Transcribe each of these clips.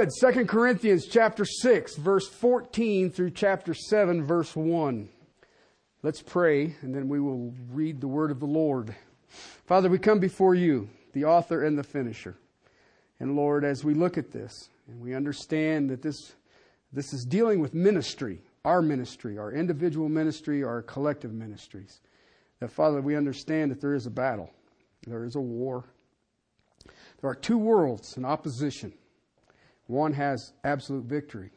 would, 2 Corinthians chapter 6, verse 14 through chapter 7, verse 1. Let's pray, and then we will read the word of the Lord. Father, we come before you, the author and the finisher. And Lord, as we look at this, and we understand that this, this is dealing with ministry, our ministry, our individual ministry, our collective ministries, that Father, we understand that there is a battle, there is a war. There are two worlds in opposition. One has absolute victory,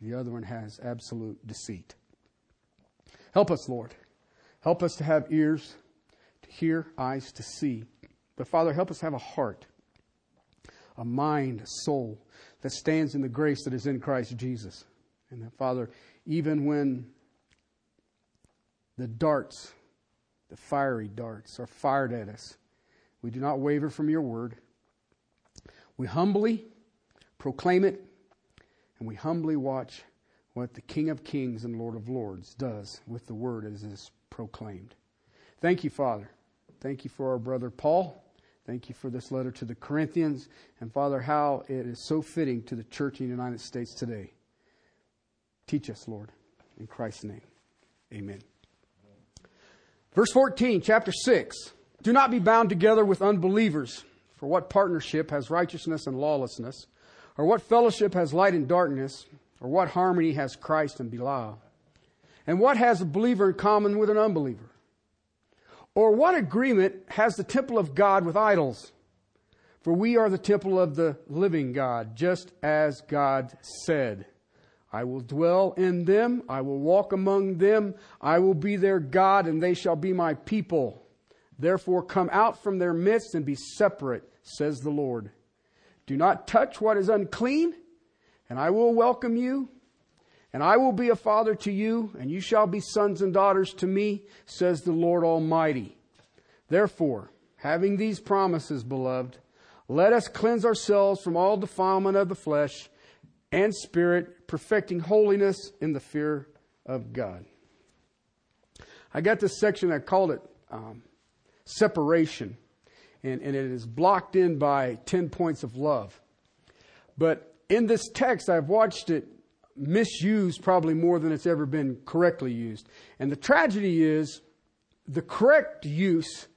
the other one has absolute deceit. Help us, Lord. Help us to have ears to hear, eyes to see. But Father, help us have a heart, a mind, a soul that stands in the grace that is in Christ Jesus. And that, Father, even when the darts, the fiery darts, are fired at us, we do not waver from your word. We humbly proclaim it, and we humbly watch what the King of Kings and Lord of Lords does with the word as it is proclaimed. Thank you, Father. Thank you for our brother Paul. Thank you for this letter to the Corinthians. And Father, how it is so fitting to the church in the United States today. Teach us, Lord. In Christ's name. Amen. Verse 14, chapter 6. Do not be bound together with unbelievers. For what partnership has righteousness and lawlessness? Or what fellowship has light and darkness? Or what harmony has Christ and Belial? And what has a believer in common with an unbeliever? Or what agreement has the temple of God with idols? For we are the temple of the living God, just as God said. I will dwell in them, I will walk among them, I will be their God, and they shall be my people. Therefore, come out from their midst and be separate, says the Lord. Do not touch what is unclean, and I will welcome you. And I will be a father to you, and you shall be sons and daughters to me, says the Lord Almighty. Therefore, having these promises, beloved, let us cleanse ourselves from all defilement of the flesh and spirit, perfecting holiness in the fear of God. I got this section, I called it um, separation and, and it is blocked in by 10 points of love. But in this text, I've watched it misused probably more than it's ever been correctly used. And the tragedy is the correct use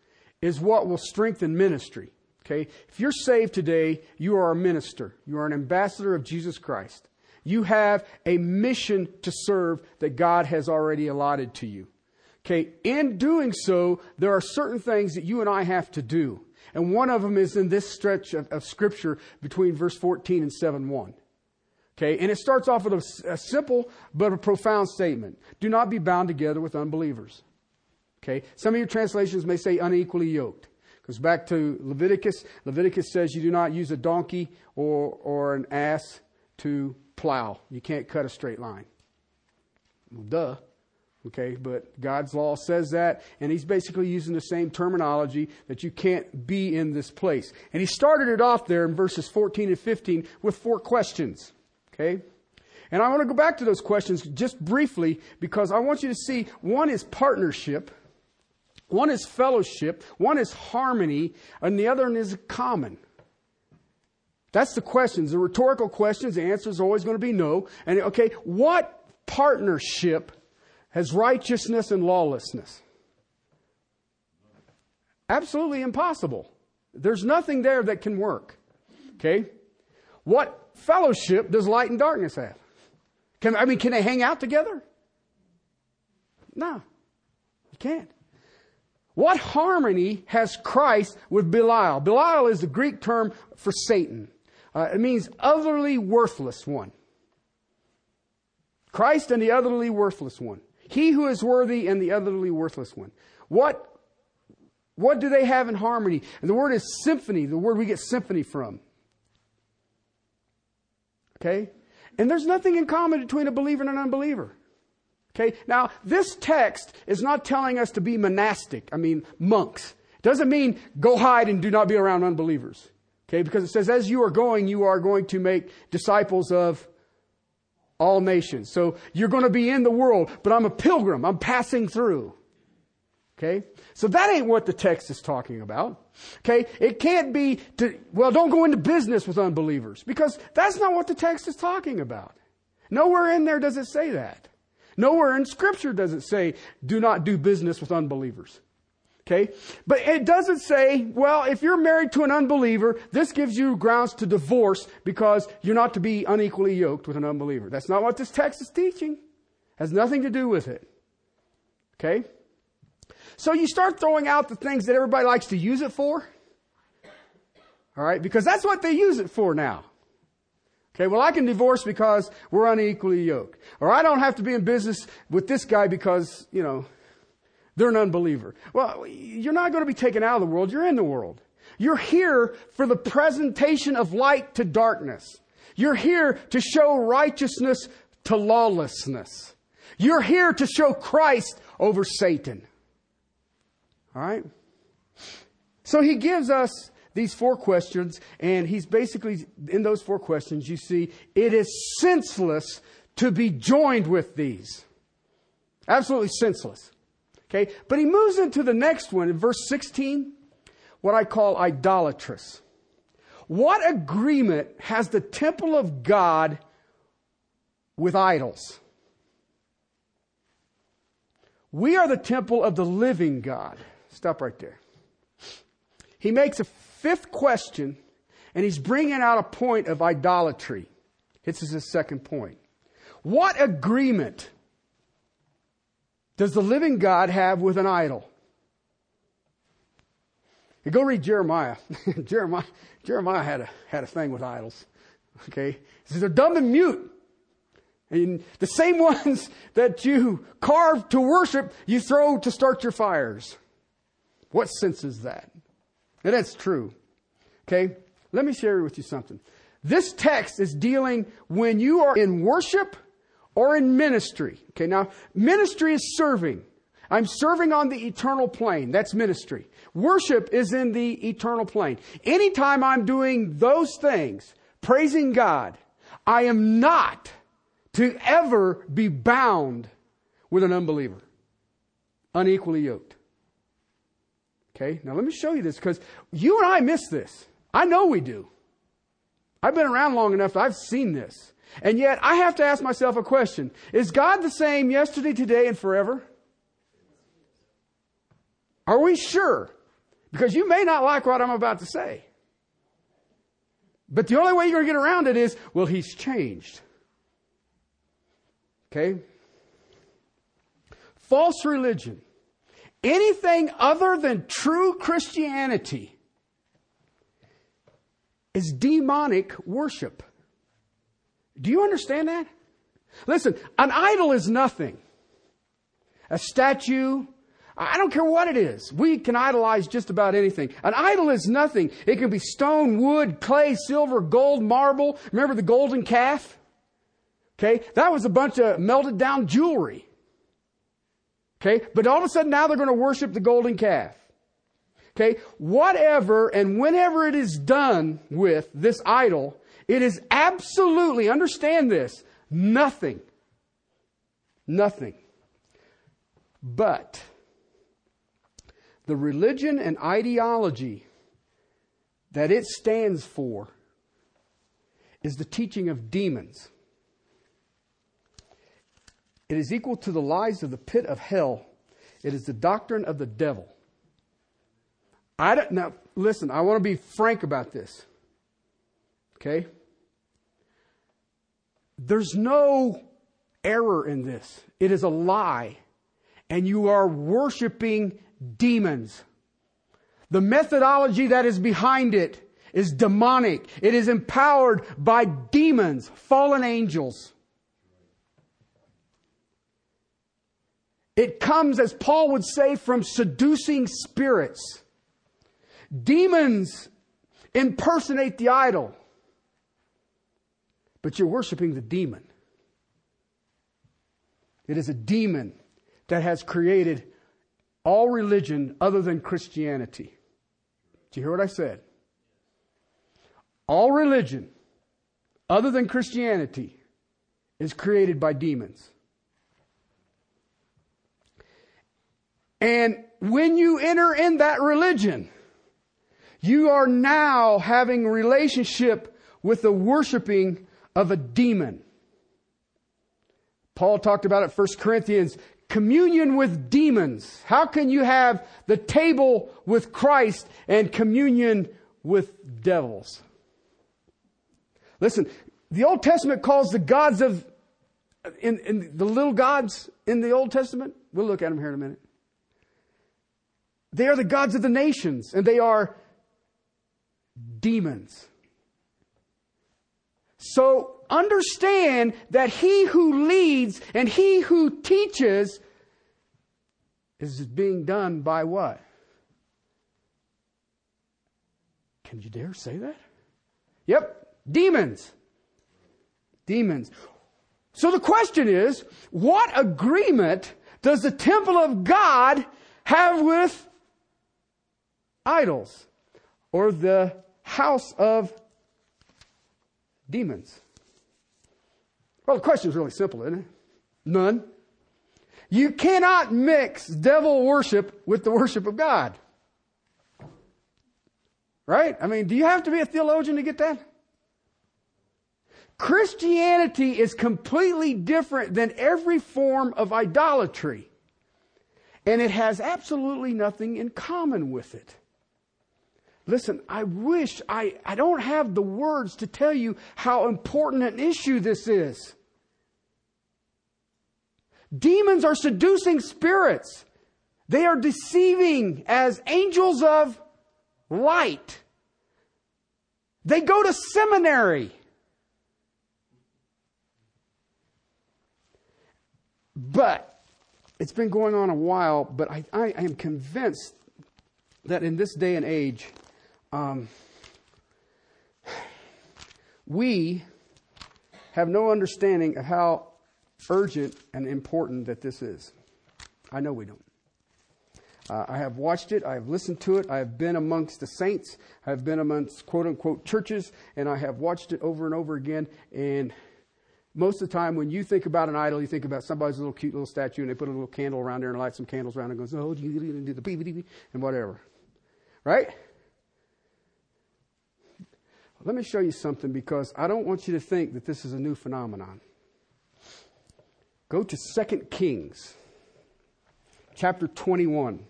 is what will strengthen ministry. Okay? If you're saved today, you are a minister. You are an ambassador of Jesus Christ. You have a mission to serve that God has already allotted to you. Okay? In doing so, there are certain things that you and I have to do. And one of them is in this stretch of, of scripture between verse 14 and 7 1. Okay, and it starts off with a, a, simple but a profound statement. Do not be bound together with unbelievers. Okay, some of your translations may say unequally yoked. Goes back to Leviticus. Leviticus says you do not use a donkey or, or an ass to plow. You can't cut a straight line. Well, duh. Okay, but God's law says that, and he's basically using the same terminology that you can't be in this place. And he started it off there in verses 14 and 15 with four questions. Okay? And I want to go back to those questions just briefly because I want you to see one is partnership, one is fellowship, one is harmony, and the other one is common. That's the questions, the rhetorical questions. The answer is always going to be no. And okay, what partnership has righteousness and lawlessness? Absolutely impossible. There's nothing there that can work. Okay? What fellowship does light and darkness have? Can, I mean, can they hang out together? No. You can't. What harmony has Christ with Belial? Belial is the Greek term for Satan. Uh, it means utterly worthless one. Christ and the utterly worthless one. He who is worthy and the utterly worthless one. What, what do they have in harmony? And the word is symphony, the word we get symphony from. Okay? And there's nothing in common between a believer and an unbeliever. Okay? Now, this text is not telling us to be monastic. I mean, monks. It doesn't mean go hide and do not be around unbelievers. Okay? Because it says, as you are going, you are going to make disciples of all nations. So you're going to be in the world, but I'm a pilgrim. I'm passing through. Okay? So that ain't what the text is talking about. Okay? It can't be to, well, don't go into business with unbelievers because that's not what the text is talking about. Nowhere in there does it say that. Nowhere in scripture does it say, do not do business with unbelievers. Okay? But it doesn't say, well, if you're married to an unbeliever, this gives you grounds to divorce because you're not to be unequally yoked with an unbeliever. That's not what this text is teaching. Has nothing to do with it. Okay? So you start throwing out the things that everybody likes to use it for. All right, because that's what they use it for now. Okay, well, I can divorce because we're unequally yoked. Or I don't have to be in business with this guy because, you know, they're an unbeliever. Well, you're not going to be taken out of the world. You're in the world. You're here for the presentation of light to darkness. You're here to show righteousness to lawlessness. You're here to show Christ over Satan. All right? So he gives us these four questions, and he's basically, in those four questions, you see, it is senseless to be joined with these. Absolutely senseless. Okay? But he moves into the next one in verse 16, what I call idolatrous. What agreement has the temple of God with idols? We are the temple of the living God. Stop right there. He makes a fifth question, and he's bringing out a point of idolatry. This is his second point. What agreement does the living God have with an idol? You go read Jeremiah. Jeremiah, Jeremiah had a, had a thing with idols. Okay? He says they're dumb and mute. And the same ones that you carve to worship, you throw to start your fires. What sense is that? And that's true. Okay? Let me share with you something. This text is dealing when you are in worship or in ministry. Okay, now ministry is serving. I'm serving on the eternal plane. That's ministry. Worship is in the eternal plane. Anytime I'm doing those things, praising God, I am not to ever be bound with an unbeliever, unequally yoked. Okay, now let me show you this because you and I miss this. I know we do. I've been around long enough I've seen this. And yet I have to ask myself a question. Is God the same yesterday, today, and forever? Are we sure? Because you may not like what I'm about to say. But the only way you're going to get around it is, well, he's changed. Okay? False religion anything other than true Christianity is demonic worship. Do you understand that? Listen, an idol is nothing. A statue, I don't care what it is. We can idolize just about anything. An idol is nothing. It can be stone, wood, clay, silver, gold, marble. Remember the golden calf? Okay, that was a bunch of melted down jewelry. Okay? But all of a sudden now they're going to worship the golden calf. Okay? Whatever and whenever it is done with this idol, it is absolutely, understand this, nothing. Nothing. But the religion and ideology that it stands for is the teaching of demons. It is equal to the lies of the pit of hell. It is the doctrine of the devil. I don't, now, listen, I want to be frank about this. Okay? There's no error in this. It is a lie. And you are worshiping demons. The methodology that is behind it is demonic. It is empowered by demons, fallen angels. It comes, as Paul would say, from seducing spirits. Demons impersonate the idol, but you're worshiping the demon. It is a demon that has created all religion other than Christianity. Do you hear what I said? All religion other than Christianity is created by demons. And when you enter in that religion, you are now having relationship with the worshiping of a demon. Paul talked about it 1 Corinthians, communion with demons. How can you have the table with Christ and communion with devils? Listen, the Old Testament calls the gods of, in, in the little gods in the Old Testament, we'll look at them here in a minute. They are the gods of the nations, and they are demons. So understand that he who leads and he who teaches is being done by what? Can you dare say that? Yep, demons. Demons. So the question is, what agreement does the temple of God have with idols or the house of demons? Well, the question is really simple, isn't it? None. You cannot mix devil worship with the worship of God. Right? I mean, do you have to be a theologian to get that? Christianity is completely different than every form of idolatry. And it has absolutely nothing in common with it. Listen, I wish I, I don't have the words to tell you how important an issue this is. Demons are seducing spirits. They are deceiving as angels of light. They go to seminary. But it's been going on a while, but I, I, am convinced that in this day and age, um, we have no understanding of how urgent and important that this is. I know we don't. Uh, I have watched it. I have listened to it. I have been amongst the saints. I have been amongst quote unquote churches, and I have watched it over and over again. And most of the time, when you think about an idol, you think about somebody's little cute little statue, and they put a little candle around there and light some candles around, and goes, "Oh, do the and whatever," right? Let me show you something because I don't want you to think that this is a new phenomenon. Go to 2 Kings, chapter 21.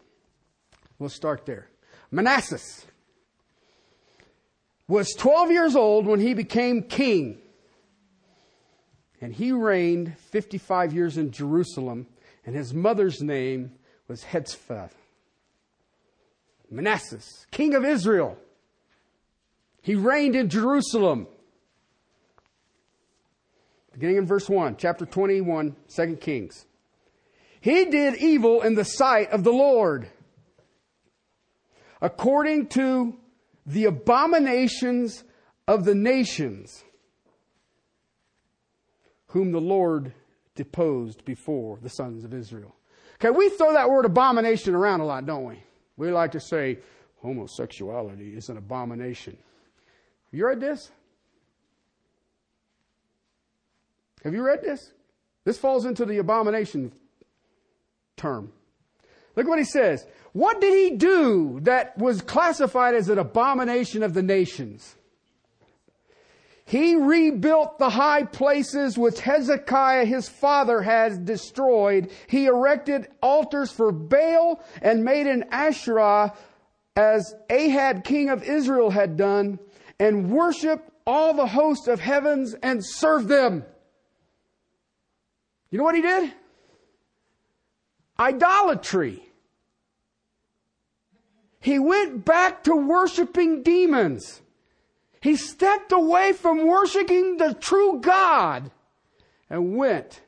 We'll start there. Manasseh was 12 years old when he became king. And he reigned 55 years in Jerusalem, and his mother's name was Hephzibah. Manasseh, king of Israel. He reigned in Jerusalem. Beginning in verse 1, chapter 21, 2 Kings. He did evil in the sight of the Lord, according to the abominations of the nations, whom the Lord deposed before the sons of Israel. Okay, we throw that word abomination around a lot, don't we? We like to say homosexuality is an abomination. You read this? Have you read this? This falls into the abomination term. Look what he says. What did he do that was classified as an abomination of the nations? He rebuilt the high places which Hezekiah his father had destroyed. He erected altars for Baal and made an Asherah as Ahab king of Israel had done and worship all the hosts of heavens and serve them. You know what he did? Idolatry. He went back to worshiping demons. He stepped away from worshiping the true God and went.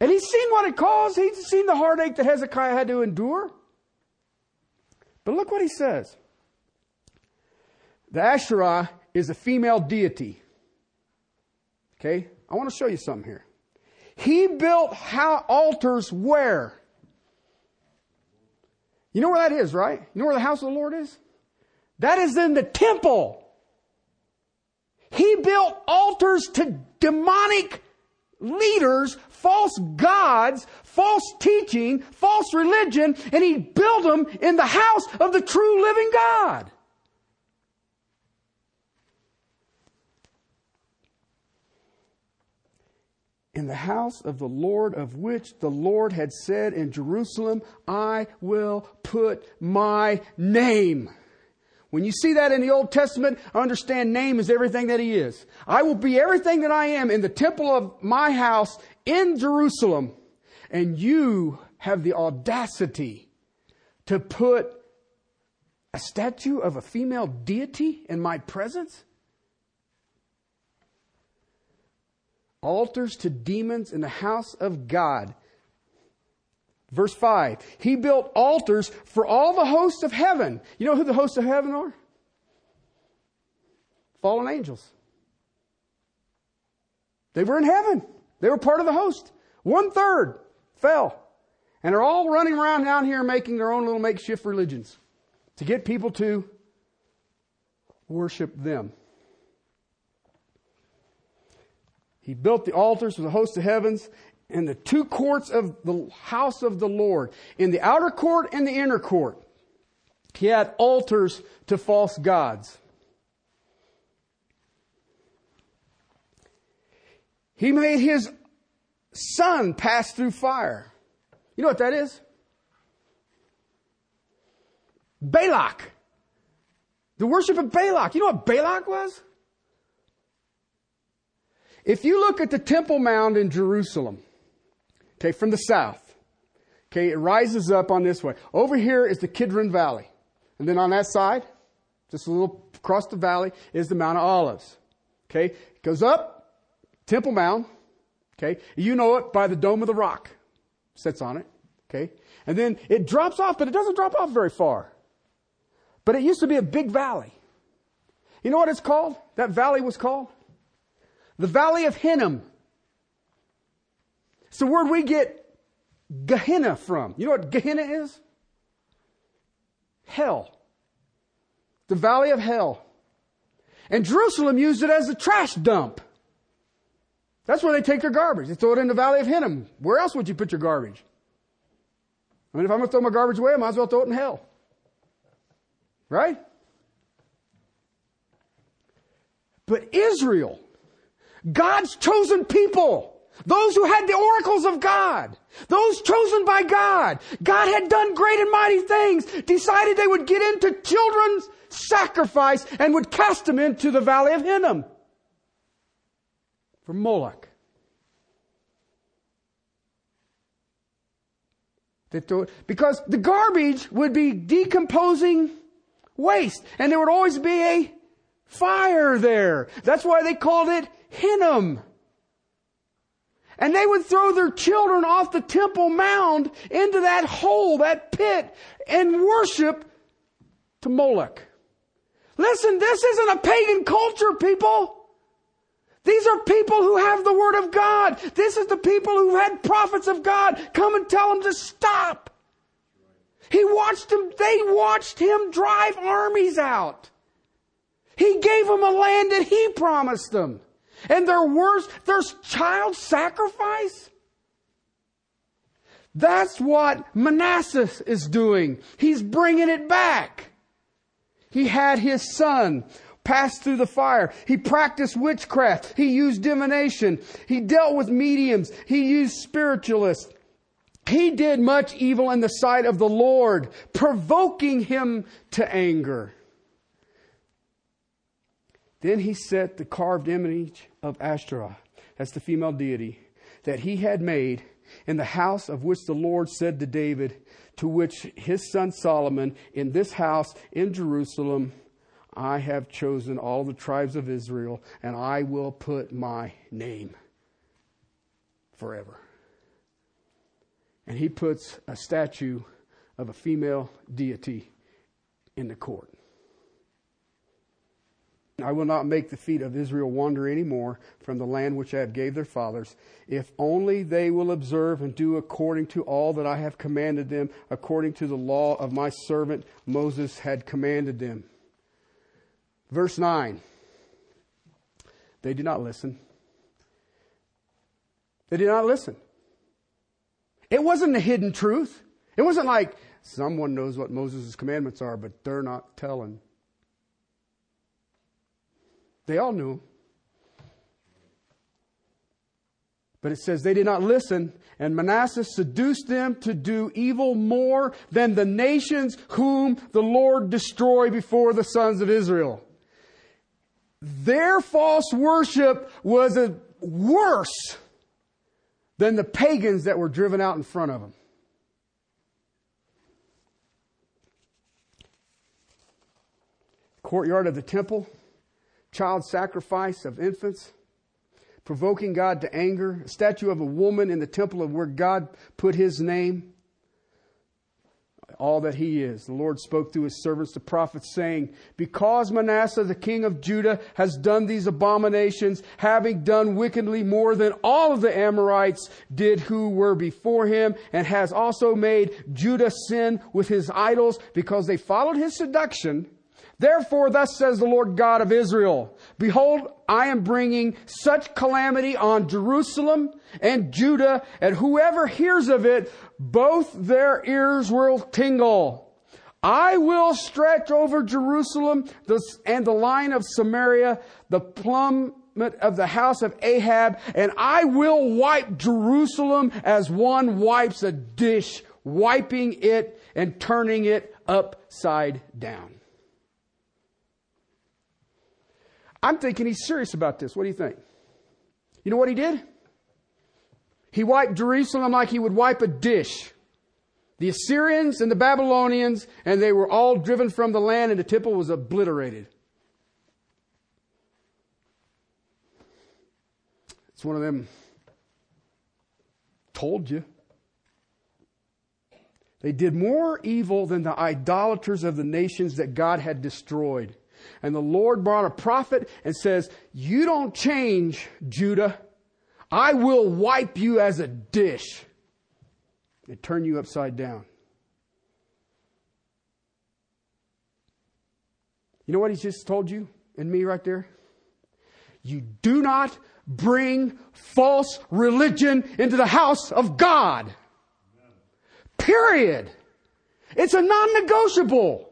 And he's seen what it caused. He's seen the heartache that Hezekiah had to endure. But look what he says. The Asherah is a female deity. Okay? I want to show you something here. He built altars where? You know where that is, right? You know where the house of the Lord is? That is in the temple. He built altars to demonic leaders, false gods, false teaching, false religion, and he built them in the house of the true living God. In the house of the Lord, of which the Lord had said in Jerusalem, I will put my name. When you see that in the Old Testament, understand name is everything that he is. I will be everything that I am in the temple of my house in Jerusalem. And you have the audacity to put a statue of a female deity in my presence? Altars to demons in the house of God. Verse 5. He built altars for all the hosts of heaven. You know who the hosts of heaven are? Fallen angels. They were in heaven. They were part of the host. One third fell. And they're all running around down here making their own little makeshift religions to get people to worship them. He built the altars for the host of heavens and the two courts of the house of the Lord. In the outer court and the inner court, he had altars to false gods. He made his son pass through fire. You know what that is? Balak. The worship of Balak. You know what Balak was? If you look at the Temple Mound in Jerusalem, okay, from the south, okay, it rises up on this way. Over here is the Kidron Valley. And then on that side, just a little across the valley, is the Mount of Olives. Okay, it goes up, Temple Mound, okay, you know it by the Dome of the Rock, sits on it, okay, and then it drops off, but it doesn't drop off very far. But it used to be a big valley. You know what it's called? That valley was called? The Valley of Hinnom. It's the word we get Gehenna from. You know what Gehenna is? Hell. The Valley of Hell. And Jerusalem used it as a trash dump. That's where they take their garbage. They throw it in the Valley of Hinnom. Where else would you put your garbage? I mean, if I'm going to throw my garbage away, I might as well throw it in hell. Right? But Israel God's chosen people. Those who had the oracles of God. Those chosen by God. God had done great and mighty things. Decided they would get into children's sacrifice and would cast them into the valley of Hinnom. For Moloch. Because the garbage would be decomposing waste. And there would always be a fire there. That's why they called it Hinnom. And they would throw their children off the temple mound into that hole, that pit, and worship to Moloch. Listen, this isn't a pagan culture, people. These are people who have the Word of God. This is the people who had prophets of God come and tell them to stop. He watched them, they watched him drive armies out. He gave them a land that he promised them. And their worst, there's child sacrifice. That's what Manasseh is doing. He's bringing it back. He had his son pass through the fire. He practiced witchcraft. He used divination. He dealt with mediums. He used spiritualists. He did much evil in the sight of the Lord, provoking him to anger. Then he set the carved image of Ashtoreth, that's the female deity, that he had made in the house of which the Lord said to David, to which his son Solomon, in this house in Jerusalem, I have chosen all the tribes of Israel, and I will put my name forever. And he puts a statue of a female deity in the court. I will not make the feet of Israel wander any more from the land which I have gave their fathers, if only they will observe and do according to all that I have commanded them, according to the law of my servant Moses had commanded them. Verse 9. They did not listen. They did not listen. It wasn't a hidden truth. It wasn't like someone knows what Moses' commandments are, but they're not telling. They all knew. But it says they did not listen, and Manasseh seduced them to do evil more than the nations whom the Lord destroyed before the sons of Israel. Their false worship was worse than the pagans that were driven out in front of them. Courtyard of the temple, child sacrifice of infants, provoking God to anger, a statue of a woman in the temple of where God put his name all that he is. The Lord spoke through his servants, the prophets, saying, Because Manasseh, the king of Judah, has done these abominations, having done wickedly more than all of the Amorites did who were before him, and has also made Judah sin with his idols, because they followed his seduction, Therefore, thus says the Lord God of Israel, Behold, I am bringing such calamity on Jerusalem and Judah, and whoever hears of it, both their ears will tingle. I will stretch over Jerusalem and the line of Samaria, the plummet of the house of Ahab, and I will wipe Jerusalem as one wipes a dish, wiping it and turning it upside down. I'm thinking he's serious about this. What do you think? You know what he did? He wiped Jerusalem like he would wipe a dish. The Assyrians and the Babylonians, and they were all driven from the land, and the temple was obliterated. It's one of them told you. They did more evil than the idolaters of the nations that God had destroyed. And the Lord brought a prophet and says, You don't change, Judah. I will wipe you as a dish and turn you upside down. You know what he just told you and me right there? You do not bring false religion into the house of God. Period. It's a non negotiable.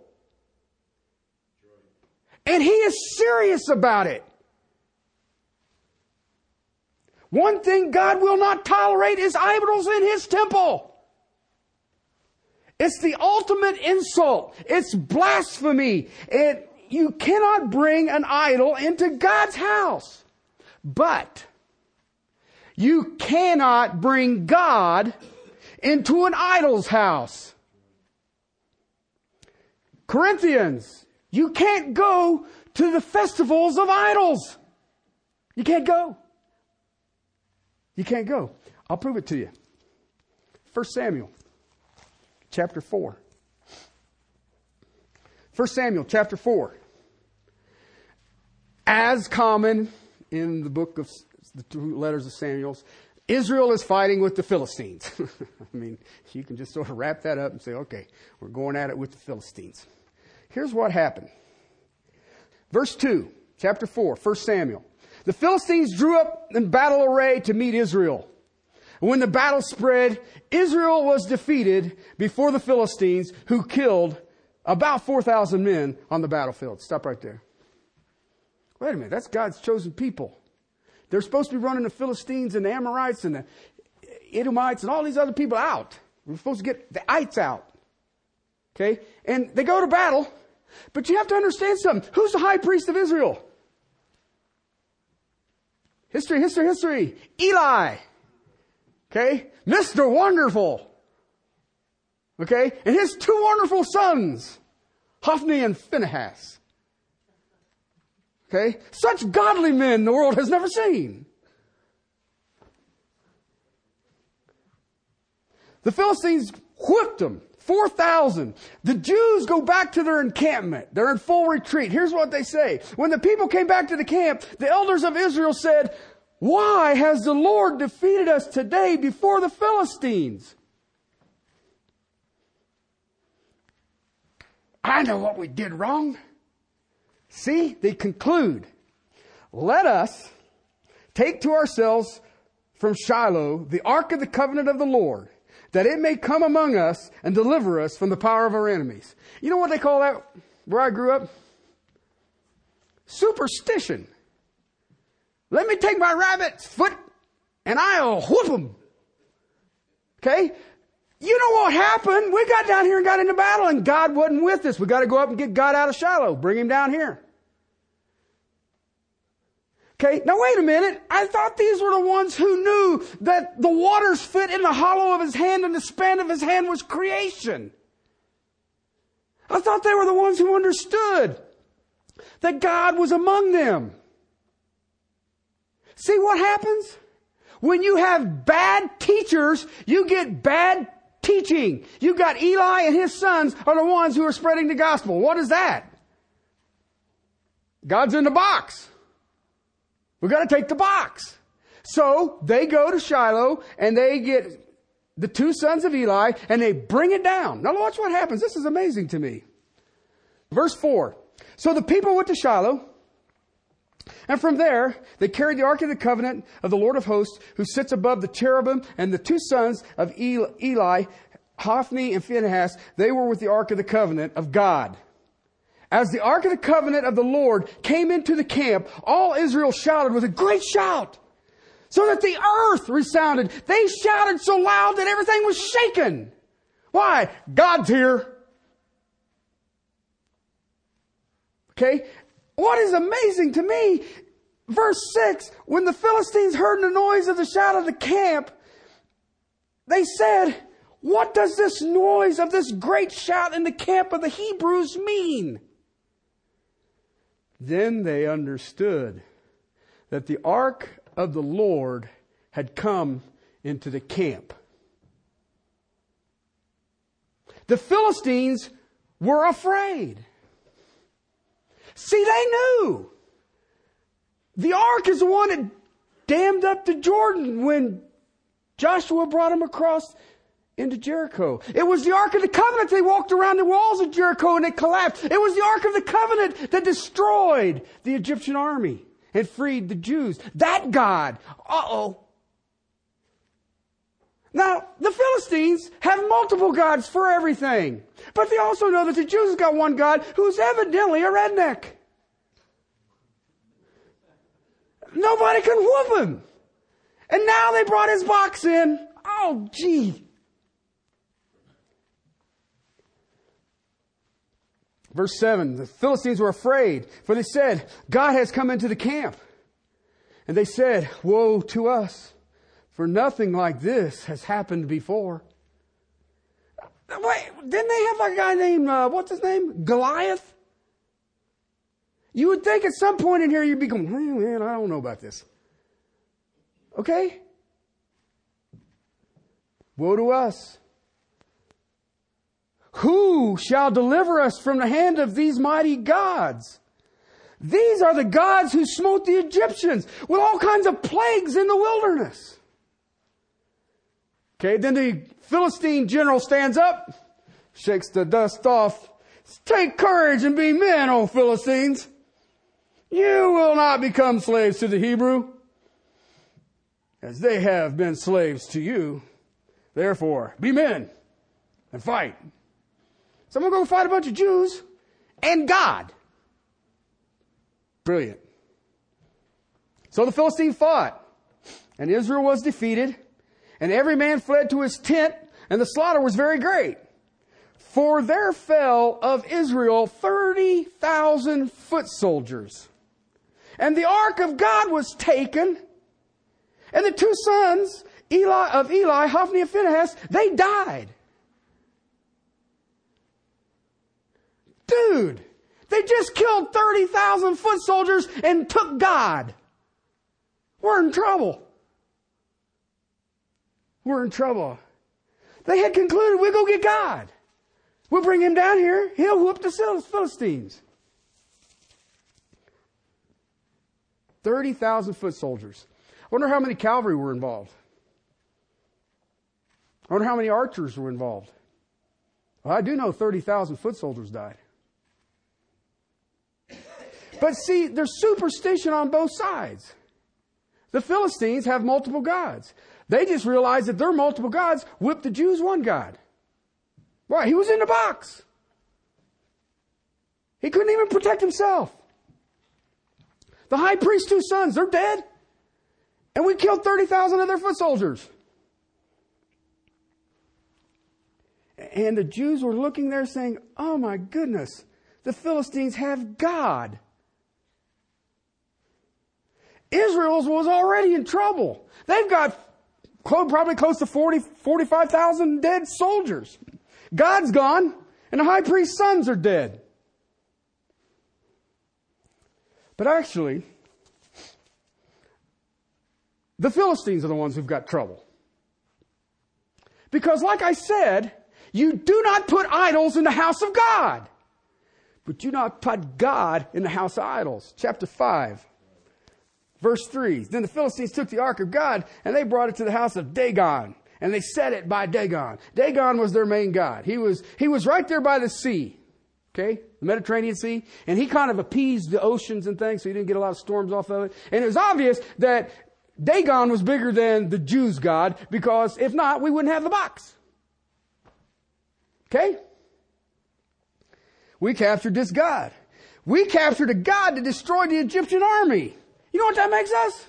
And he is serious about it. One thing God will not tolerate is idols in his temple. It's the ultimate insult. It's blasphemy. It, you cannot bring an idol into God's house. But you cannot bring God into an idol's house. Corinthians you can't go to the festivals of idols. You can't go. You can't go. I'll prove it to you. 1 Samuel chapter 4. 1 Samuel chapter 4. As common in the book of the two letters of Samuel's, Israel is fighting with the Philistines. I mean, you can just sort of wrap that up and say, okay, we're going at it with the Philistines. Here's what happened. Verse 2, chapter 4, 1 Samuel. The Philistines drew up in battle array to meet Israel. When the battle spread, Israel was defeated before the Philistines, who killed about 4,000 men on the battlefield. Stop right there. Wait a minute, that's God's chosen people. They're supposed to be running the Philistines and the Amorites and the Edomites and all these other people out. We're supposed to get the ites out. Okay? And they go to battle but you have to understand something. Who's the high priest of Israel? History, history, history. Eli. Okay? Mr. Wonderful. Okay? And his two wonderful sons, Hophni and Phinehas. Okay? Such godly men the world has never seen. The Philistines whipped them. 4,000. The Jews go back to their encampment. They're in full retreat. Here's what they say. When the people came back to the camp, the elders of Israel said, why has the Lord defeated us today before the Philistines? I know what we did wrong. See, they conclude, let us take to ourselves from Shiloh the ark of the covenant of the Lord, that it may come among us and deliver us from the power of our enemies. You know what they call that where I grew up? Superstition. Let me take my rabbit's foot and I'll whoop him. Okay? You know what happened? We got down here and got into battle and God wasn't with us. We got to go up and get God out of Shiloh. Bring him down here. Okay, now wait a minute. I thought these were the ones who knew that the waters fit in the hollow of his hand and the span of his hand was creation. I thought they were the ones who understood that God was among them. See what happens? When you have bad teachers, you get bad teaching. You got Eli and his sons are the ones who are spreading the gospel. What is that? God's in the box. We've got to take the box. So they go to Shiloh and they get the two sons of Eli and they bring it down. Now watch what happens. This is amazing to me. Verse 4. So the people went to Shiloh and from there, they carried the Ark of the Covenant of the Lord of hosts, who sits above the cherubim, and the two sons of Eli, Hophni and Phinehas, they were with the Ark of the Covenant of God. As the Ark of the Covenant of the Lord came into the camp, all Israel shouted with a great shout, so that the earth resounded. They shouted so loud that everything was shaken. Why? God's here. Okay? What is amazing to me, verse 6, when the Philistines heard the noise of the shout of the camp, they said, What does this noise of this great shout in the camp of the Hebrews mean? Then they understood that the ark of the Lord had come into the camp. The Philistines were afraid. See, they knew. The ark is the one that dammed up the Jordan when Joshua brought him across into Jericho. It was the Ark of the Covenant. They walked around the walls of Jericho and it collapsed. It was the Ark of the Covenant that destroyed the Egyptian army and freed the Jews. That God. Uh-oh. Now, the Philistines have multiple gods for everything. But they also know that the Jews have got one God who's evidently a redneck. Nobody can whoop him. And now they brought his box in. Oh, gee. Verse 7 The Philistines were afraid, for they said, God has come into the camp. And they said, Woe to us! For nothing like this has happened before. Wait, didn't they have a guy named, uh, what's his name? Goliath? You would think at some point in here you'd be going, man, I don't know about this. Okay? Woe to us. Who shall deliver us from the hand of these mighty gods? These are the gods who smote the Egyptians with all kinds of plagues in the wilderness. Okay, then the Philistine general stands up, shakes the dust off. Take courage and be men, O Philistines. You will not become slaves to the Hebrew, as they have been slaves to you. Therefore, be men and fight. So I'm going to go fight a bunch of Jews and God. Brilliant. So the Philistine fought, and Israel was defeated. And every man fled to his tent, and the slaughter was very great. For there fell of Israel 30,000 foot soldiers. And the ark of God was taken, and the two sons Eli, of Eli, Hophni and Phinehas, they died. Dude, they just killed 30,000 foot soldiers and took God. We're in trouble we're in trouble. They had concluded, we'll go get God. We'll bring him down here. He'll whoop the Philistines. 30,000 foot soldiers. I wonder how many cavalry were involved. I wonder how many archers were involved. Well, I do know 30,000 foot soldiers died. But see, there's superstition on both sides. The Philistines have multiple gods. They just realized that their multiple gods whipped the Jews one God. Why? He was in the box. He couldn't even protect himself. The high priest's two sons, they're dead. And we killed 30,000 of their foot soldiers. And the Jews were looking there saying, Oh my goodness, the Philistines have God. Israel was already in trouble. They've got probably close to 40, 45,000 dead soldiers. God's gone, and the high priest's sons are dead. But actually, the Philistines are the ones who've got trouble. Because, like I said, you do not put idols in the house of God, but you do not put God in the house of idols. Chapter 5, verse 3. Then the Philistines took the ark of God and they brought it to the house of Dagon and they set it by Dagon. Dagon was their main god. He was, he was right there by the sea. Okay? The Mediterranean Sea. And he kind of appeased the oceans and things, so he didn't get a lot of storms off of it. And it was obvious that Dagon was bigger than the Jews' God, because if not, we wouldn't have the box. Okay? We captured this God. We captured a God that destroyed the Egyptian army. You know what that makes us?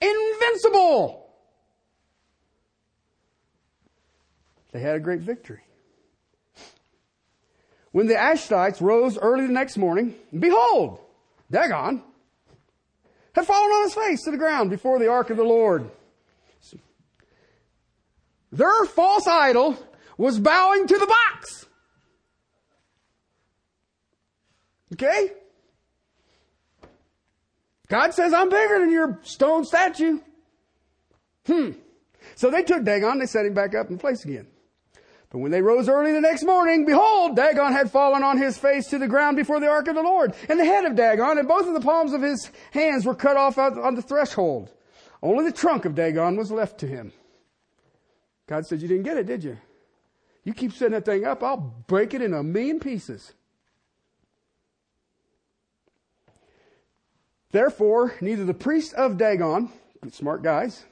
Invincible. They had a great victory. When the Ashdodites rose early the next morning, behold, Dagon had fallen on his face to the ground before the ark of the Lord. Their false idol was bowing to the box. Okay? God says, I'm bigger than your stone statue. Hmm. So they took Dagon, they set him back up in place again. But when they rose early the next morning, behold, Dagon had fallen on his face to the ground before the ark of the Lord. And the head of Dagon and both of the palms of his hands were cut off on the threshold. Only the trunk of Dagon was left to him. God said, You didn't get it, did you? You keep setting that thing up, I'll break it in a million pieces. Therefore, neither the priest of Dagon, smart guys,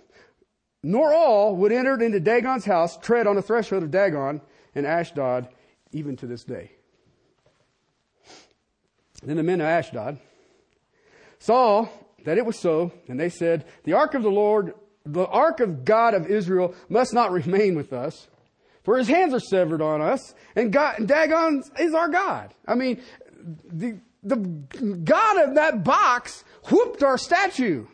nor all would enter into Dagon's house, tread on the threshold of Dagon and Ashdod, even to this day. Then the men of Ashdod saw that it was so, and they said, The ark of the Lord, the ark of God of Israel must not remain with us, for his hands are severed on us, and God, and Dagon is our God. I mean, the, the God of that box whooped our statue.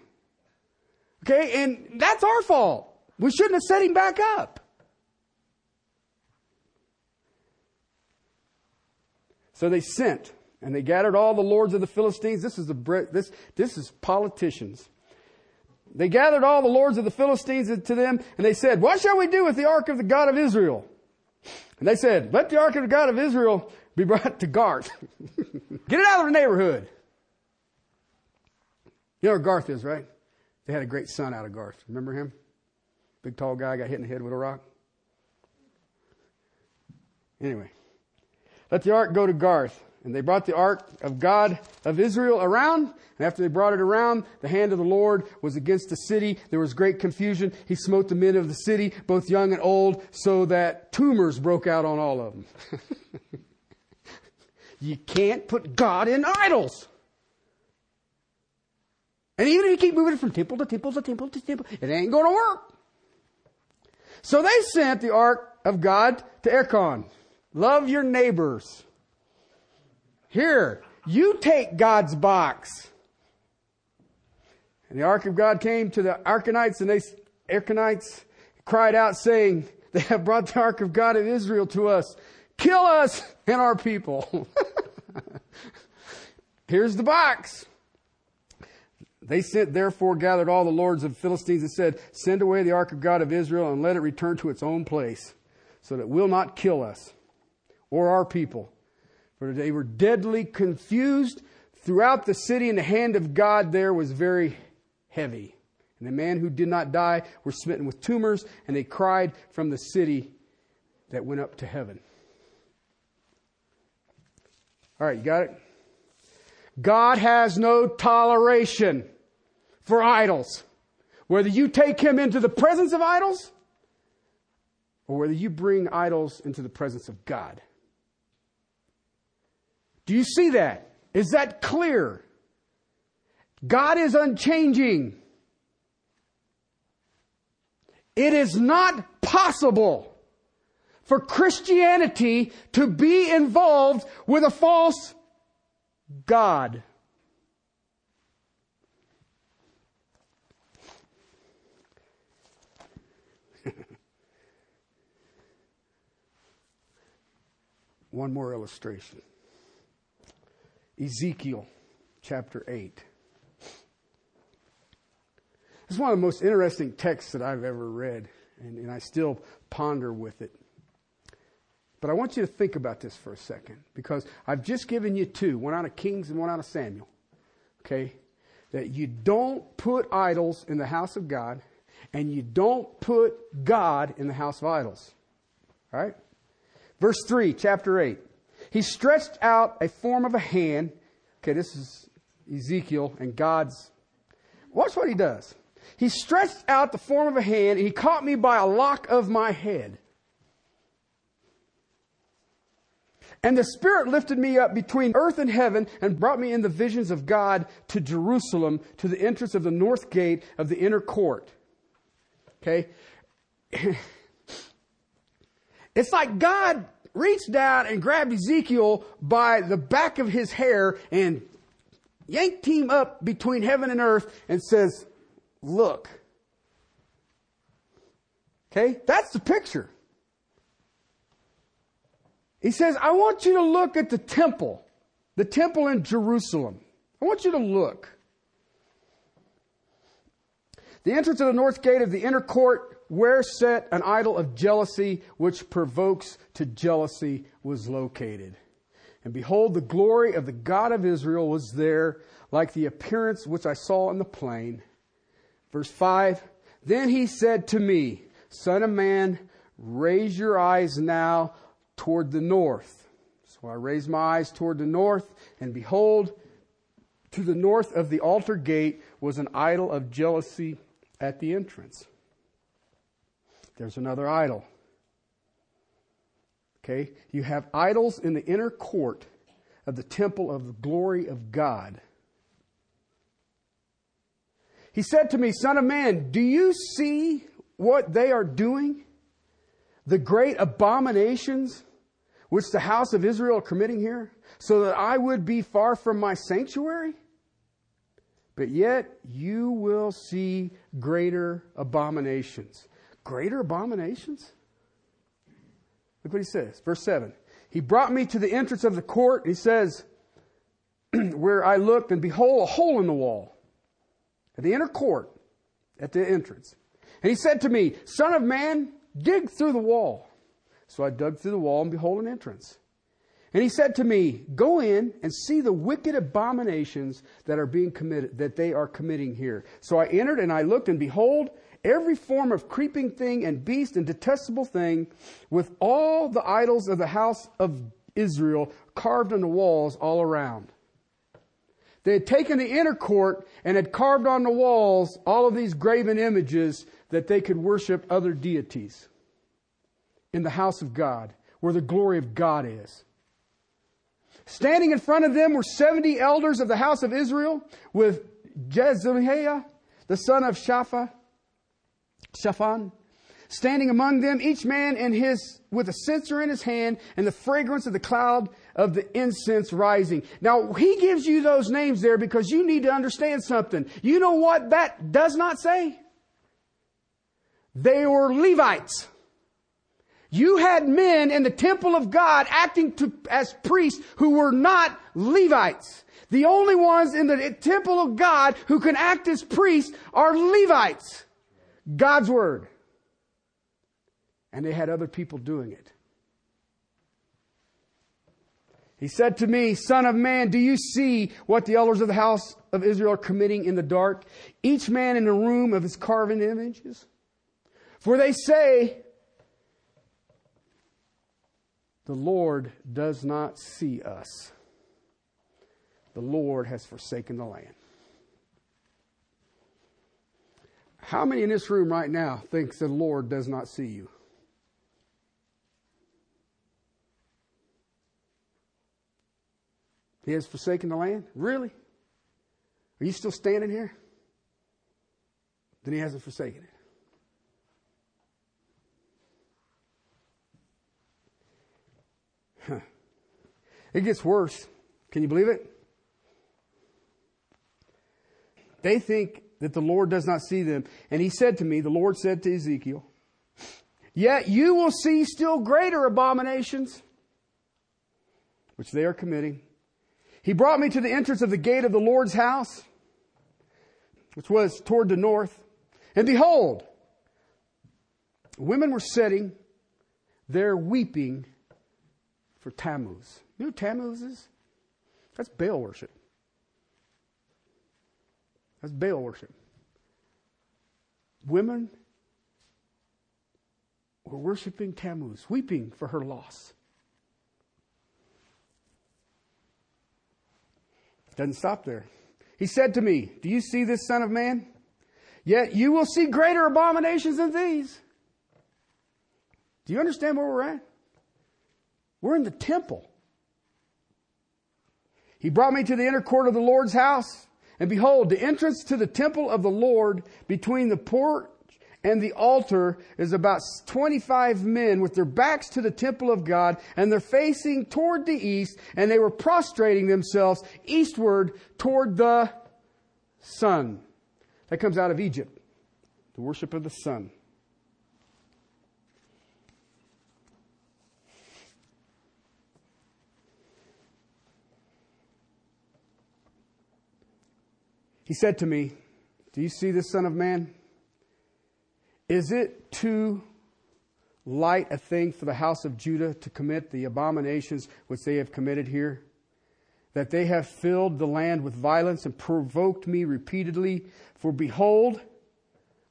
Okay, and that's our fault. We shouldn't have set him back up. So they sent and they gathered all the lords of the Philistines. This is the this this is politicians. They gathered all the lords of the Philistines to them, and they said, "What shall we do with the ark of the God of Israel?" And they said, "Let the ark of the God of Israel be brought to Gath. Get it out of the neighborhood." You know where Gath is, right? They had a great son out of Gath. Remember him? Big tall guy got hit in the head with a rock. Anyway, let the ark go to Gath. And they brought the ark of God of Israel around. And after they brought it around, the hand of the Lord was against the city. There was great confusion. He smote the men of the city, both young and old, so that tumors broke out on all of them. you can't put God in idols. And even if you keep moving it from temple to temple to temple to temple, it ain't going to work. So they sent the ark of God to Ekron. Love your neighbors. Here, you take God's box. And the ark of God came to the Ekronites, and they Ekronites cried out, saying, They have brought the ark of God of Israel to us. Kill us and our people. Here's the box. They sent, therefore, gathered all the lords of the Philistines and said, Send away the ark of God of Israel and let it return to its own place, so that it will not kill us or our people. For they were deadly confused throughout the city, and the hand of God there was very heavy. And the man who did not die were smitten with tumors, and they cried from the city that went up to heaven. All right, you got it? God has no toleration for idols. Whether you take him into the presence of idols or whether you bring idols into the presence of God. Do you see that? Is that clear? God is unchanging. It is not possible for Christianity to be involved with a false God. One more illustration. Ezekiel chapter 8. It's one of the most interesting texts that I've ever read, and, and I still ponder with it. But I want you to think about this for a second, because I've just given you two one out of Kings and one out of Samuel. Okay? That you don't put idols in the house of God, and you don't put God in the house of idols. All right? Verse 3, chapter 8. He stretched out a form of a hand. Okay, this is Ezekiel and God's. Watch what he does. He stretched out the form of a hand, and he caught me by a lock of my head. And the Spirit lifted me up between earth and heaven and brought me in the visions of God to Jerusalem, to the entrance of the north gate of the inner court. Okay? it's like God reached down and grabbed Ezekiel by the back of his hair and yanked him up between heaven and earth and says, look. Okay? That's the picture. He says, I want you to look at the temple, the temple in Jerusalem. I want you to look. The entrance of the north gate of the inner court, where set an idol of jealousy which provokes to jealousy, was located. And behold, the glory of the God of Israel was there, like the appearance which I saw in the plain. Verse 5 Then he said to me, Son of man, raise your eyes now toward the north. So I raised my eyes toward the north, and behold, to the north of the altar gate was an idol of jealousy at the entrance. There's another idol. Okay? You have idols in the inner court of the temple of the glory of God. He said to me, Son of man, do you see what they are doing? The great abominations which the house of Israel are committing here, so that I would be far from my sanctuary? But yet you will see greater abominations. Greater abominations? Look what he says. Verse 7. He brought me to the entrance of the court. He says, Where I looked, and behold, a hole in the wall at the inner court at the entrance. And he said to me, Son of man, dig through the wall. So I dug through the wall and behold an entrance. And he said to me, Go in and see the wicked abominations that are being committed, that they are committing here. So I entered and I looked, and behold, every form of creeping thing and beast and detestable thing, with all the idols of the house of Israel carved on the walls all around. They had taken the inner court and had carved on the walls all of these graven images that they could worship other deities in the house of God, where the glory of God is. Standing in front of them were 70 elders of the house of Israel with Jezreiah, the son of Shapha, Shaphan, standing among them, each man in his, with a censer in his hand and the fragrance of the cloud of the incense rising. Now, he gives you those names there because you need to understand something. You know what that does not say? They were Levites. You had men in the temple of God acting to, as priests who were not Levites. The only ones in the temple of God who can act as priests are Levites. God's word. And they had other people doing it. He said to me, Son of man, do you see what the elders of the house of Israel are committing in the dark? Each man in the room of his carven images? For they say, The Lord does not see us. The Lord has forsaken the land. How many in this room right now thinks the Lord does not see you? He has forsaken the land? Really? Are you still standing here? Then he hasn't forsaken it. Huh. It gets worse. Can you believe it? They think that the Lord does not see them. And he said to me, the Lord said to Ezekiel, Yet you will see still greater abominations, which they are committing. He brought me to the entrance of the gate of the Lord's house, which was toward the north. And behold, women were sitting there weeping for Tammuz. You know Tammuz is? That's Baal worship. That's Baal worship. Women were worshiping Tammuz, weeping for her loss. Doesn't stop there. He said to me, Do you see this, Son of Man? Yet you will see greater abominations than these. Do you understand where we're at? We're in the temple. He brought me to the inner court of the Lord's house. And behold, the entrance to the temple of the Lord between the porch and the altar is about 25 men with their backs to the temple of God and they're facing toward the east and they were prostrating themselves eastward toward the sun. That comes out of Egypt, the worship of the sun. He said to me, Do you see this, Son of Man? Is it too light a thing for the house of Judah to commit the abominations which they have committed here? That they have filled the land with violence and provoked me repeatedly. For behold,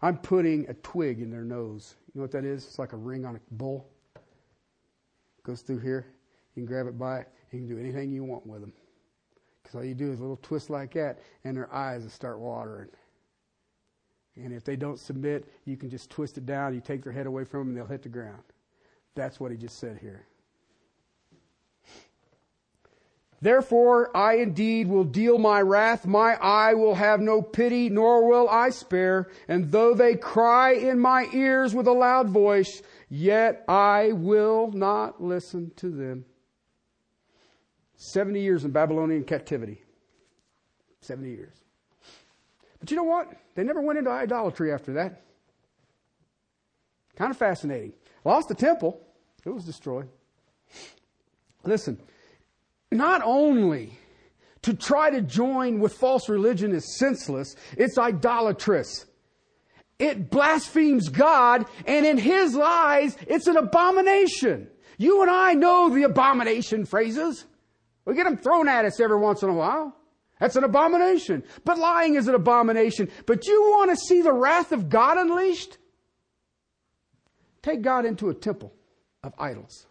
I'm putting a twig in their nose. You know what that is? It's like a ring on a bull. Goes through here. You can grab it by it. You can do anything you want with them. Because all you do is a little twist like that, and their eyes will start watering. And if they don't submit, you can just twist it down. You take their head away from them, and they'll hit the ground. That's what he just said here. Therefore, I indeed will deal my wrath. My eye will have no pity, nor will I spare. And though they cry in my ears with a loud voice, yet I will not listen to them. 70 years in Babylonian captivity. 70 years. But you know what? They never went into idolatry after that. Kind of fascinating. Lost the temple, it was destroyed. Listen, not only to try to join with false religion is senseless, it's idolatrous. It blasphemes God, and in His eyes, it's an abomination. You and I know the abomination phrases. We get them thrown at us every once in a while. That's an abomination. But lying is an abomination. But you want to see the wrath of God unleashed? Take God into a temple of idols.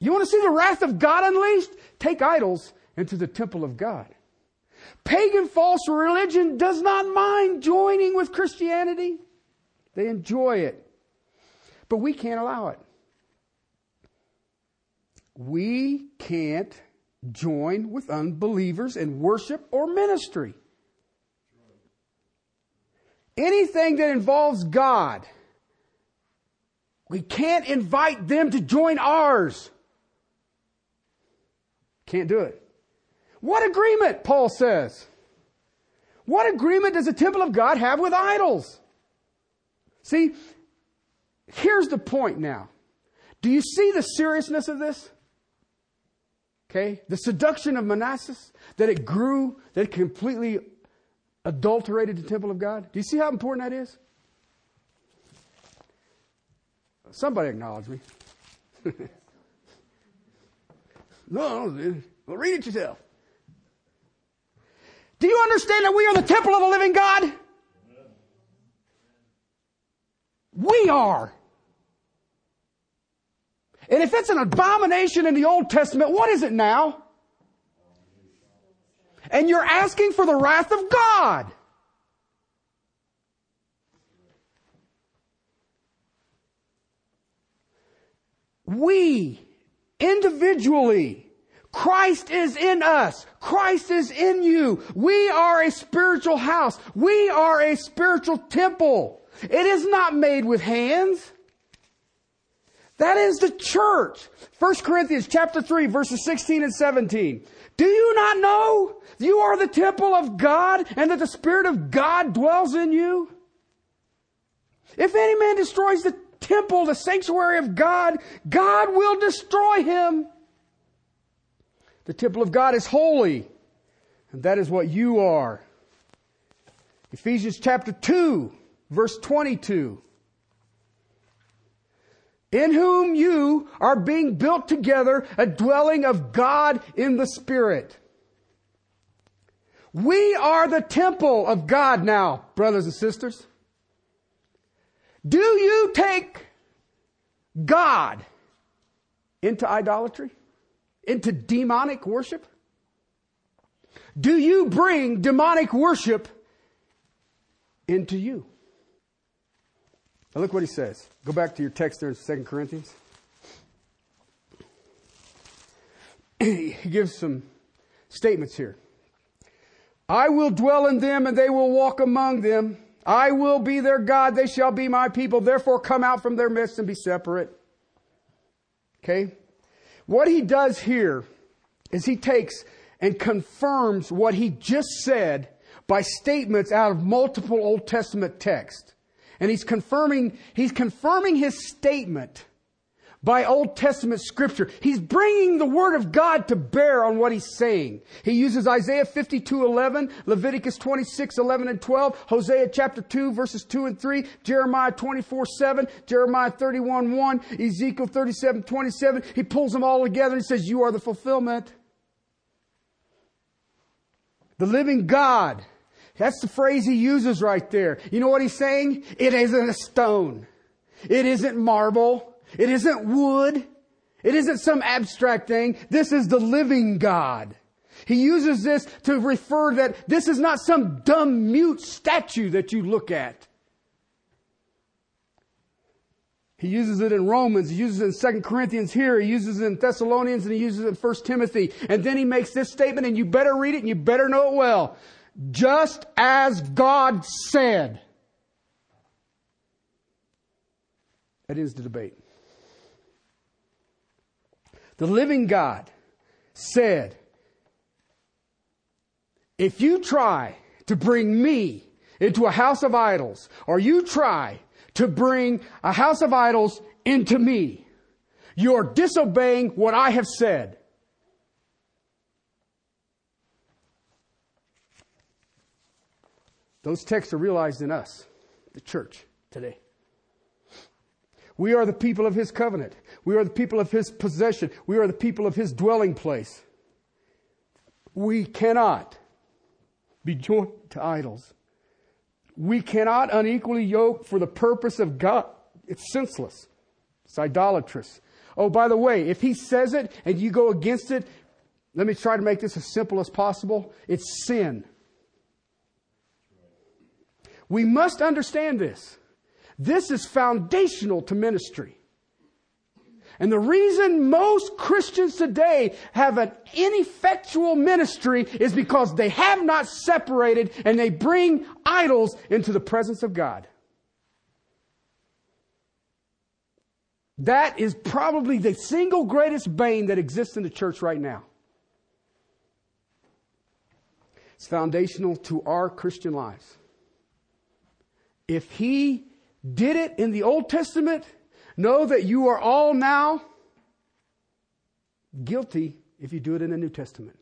You want to see the wrath of God unleashed? Take idols into the temple of God. Pagan false religion does not mind joining with Christianity. They enjoy it. But we can't allow it. We can't join with unbelievers in worship or ministry. Anything that involves God, we can't invite them to join ours. Can't do it. What agreement, Paul says? What agreement does the temple of God have with idols? See, here's the point now. Do you see the seriousness of this? Okay? The seduction of Manasseh, that it grew, that it completely adulterated the temple of God. Do you see how important that is? Somebody acknowledge me. no, no, well, read it yourself. Do you understand that we are the temple of the living God? We are. And if it's an abomination in the Old Testament, what is it now? And you're asking for the wrath of God. We, individually, Christ is in us. Christ is in you. We are a spiritual house. We are a spiritual temple. It is not made with hands. That is the church. 1 Corinthians chapter 3 verses 16 and 17. Do you not know you are the temple of God and that the Spirit of God dwells in you? If any man destroys the temple, the sanctuary of God, God will destroy him. The temple of God is holy, and that is what you are. Ephesians chapter 2, verse 22. In whom you are being built together a dwelling of God in the Spirit. We are the temple of God now, brothers and sisters. Do you take God into idolatry? into demonic worship? Do you bring demonic worship into you? Now look what he says. Go back to your text there in 2 Corinthians. he gives some statements here. I will dwell in them and they will walk among them. I will be their God. They shall be my people. Therefore come out from their midst and be separate. Okay? What he does here is he takes and confirms what he just said by statements out of multiple Old Testament texts. And he's confirming, he's confirming his statement by Old Testament scripture. He's bringing the Word of God to bear on what he's saying. He uses Isaiah 52, 11, Leviticus 26, 11 and 12, Hosea chapter 2, verses 2 and 3, Jeremiah 24, 7, Jeremiah 31, 1, Ezekiel 37, 27. He pulls them all together and says, you are the fulfillment. The living God. That's the phrase he uses right there. You know what he's saying? It isn't a stone. It isn't marble. It isn't wood. It isn't some abstract thing. This is the living God. He uses this to refer that this is not some dumb mute statue that you look at. He uses it in Romans, he uses it in 2 Corinthians here, he uses it in Thessalonians, and he uses it in 1 Timothy. And then he makes this statement, and you better read it and you better know it well. Just as God said. That is the debate. The living God said, if you try to bring me into a house of idols, or you try to bring a house of idols into me, you're disobeying what I have said. Those texts are realized in us, the church, today. We are the people of His covenant. We are the people of His possession. We are the people of His dwelling place. We cannot be joined to idols. We cannot unequally yoke for the purpose of God. It's senseless. It's idolatrous. Oh, by the way, if He says it and you go against it, let me try to make this as simple as possible. It's sin. We must understand this. This is foundational to ministry. And the reason most Christians today have an ineffectual ministry is because they have not separated and they bring idols into the presence of God. That is probably the single greatest bane that exists in the church right now. It's foundational to our Christian lives. If he did it in the Old Testament, know that you are all now guilty if you do it in the New Testament.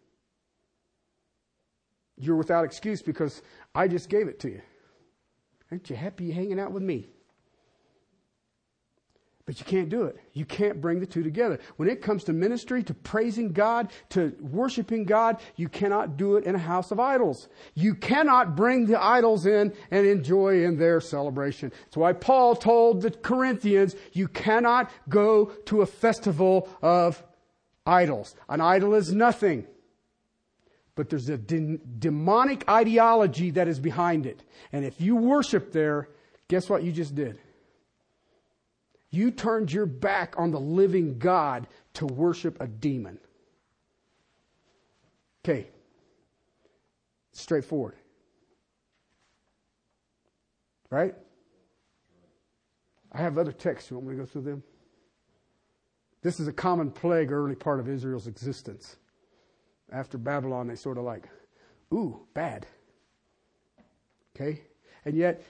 You're without excuse because I just gave it to you. Aren't you happy hanging out with me? But you can't do it. You can't bring the two together. When it comes to ministry, to praising God, to worshiping God, you cannot do it in a house of idols. You cannot bring the idols in and enjoy in their celebration. That's why Paul told the Corinthians, you cannot go to a festival of idols. An idol is nothing. But there's a de- demonic ideology that is behind it. And if you worship there, guess what you just did? You turned your back on the living God to worship a demon. Okay. Straightforward. Right? I have other texts. You want me to go through them? This is a common plague early part of Israel's existence. After Babylon, they sort of like, ooh, bad. Okay? And yet,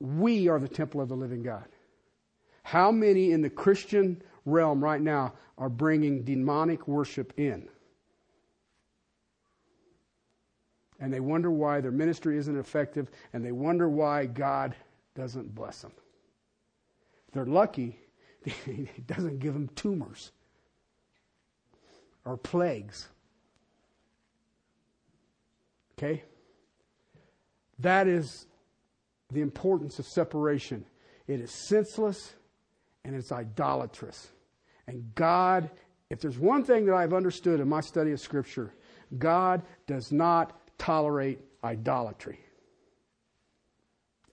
we are the temple of the living God. How many in the Christian realm right now are bringing demonic worship in? And they wonder why their ministry isn't effective, and they wonder why God doesn't bless them. They're lucky he doesn't give them tumors or plagues. Okay? That is the importance of separation. It is senseless and it's idolatrous. And God, if there's one thing that I've understood in my study of Scripture, God does not tolerate idolatry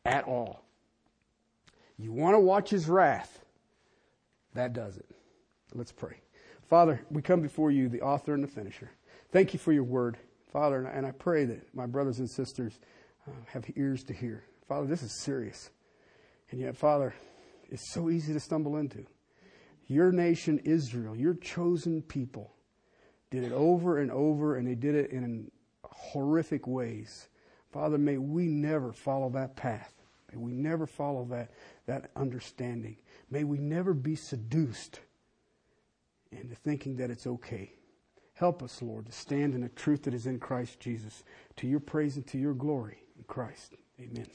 at all. You want to watch his wrath, that does it. Let's pray. Father, we come before you, the author and the finisher. Thank you for your word. Father, and I pray that my brothers and sisters uh, have ears to hear. Father, this is serious. And yet, Father, it's so easy to stumble into. Your nation, Israel, your chosen people, did it over and over, and they did it in horrific ways. Father, may we never follow that path. May we never follow that, that understanding. May we never be seduced into thinking that it's okay. Help us, Lord, to stand in the truth that is in Christ Jesus, to your praise and to your glory in Christ. Amen.